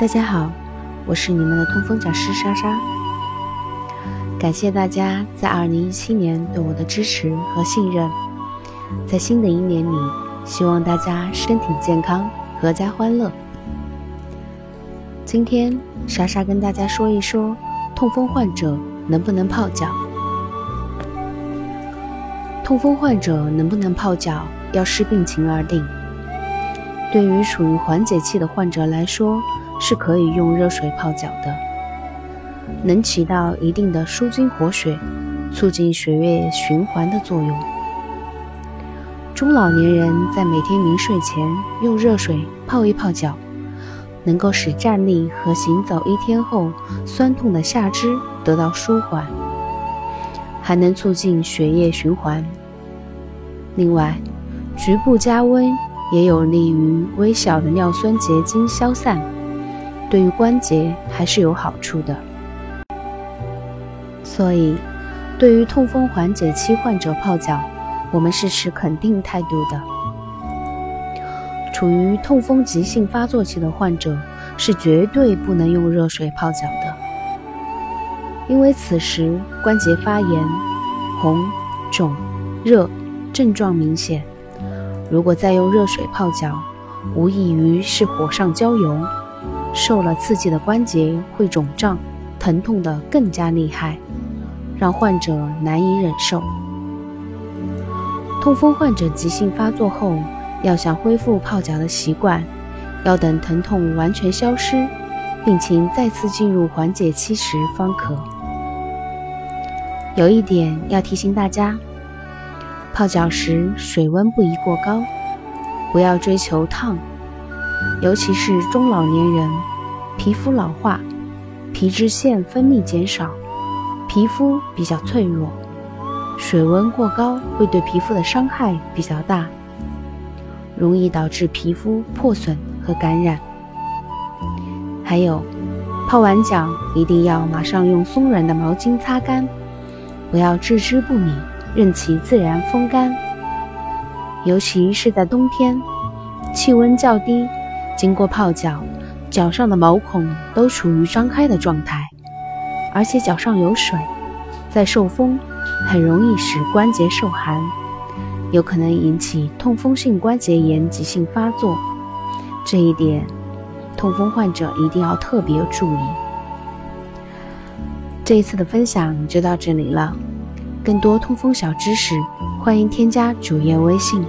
大家好，我是你们的痛风讲师莎莎。感谢大家在二零一七年对我的支持和信任。在新的一年里，希望大家身体健康，阖家欢乐。今天莎莎跟大家说一说，痛风患者能不能泡脚？痛风患者能不能泡脚，要视病情而定。对于处于缓解期的患者来说，是可以用热水泡脚的，能起到一定的舒筋活血、促进血液循环的作用。中老年人在每天临睡前用热水泡一泡脚，能够使站立和行走一天后酸痛的下肢得到舒缓，还能促进血液循环。另外，局部加温。也有利于微小的尿酸结晶消散，对于关节还是有好处的。所以，对于痛风缓解期患者泡脚，我们是持肯定态度的。处于痛风急性发作期的患者是绝对不能用热水泡脚的，因为此时关节发炎、红、肿、热，症状明显。如果再用热水泡脚，无异于是火上浇油，受了刺激的关节会肿胀、疼痛的更加厉害，让患者难以忍受。痛风患者急性发作后，要想恢复泡脚的习惯，要等疼痛完全消失，病情再次进入缓解期时方可。有一点要提醒大家。泡脚时水温不宜过高，不要追求烫，尤其是中老年人，皮肤老化，皮脂腺分泌减少，皮肤比较脆弱，水温过高会对皮肤的伤害比较大，容易导致皮肤破损和感染。还有，泡完脚一定要马上用松软的毛巾擦干，不要置之不理。任其自然风干，尤其是在冬天，气温较低，经过泡脚，脚上的毛孔都处于张开的状态，而且脚上有水，在受风，很容易使关节受寒，有可能引起痛风性关节炎急性发作。这一点，痛风患者一定要特别注意。这一次的分享就到这里了。更多痛风小知识，欢迎添加主页微信。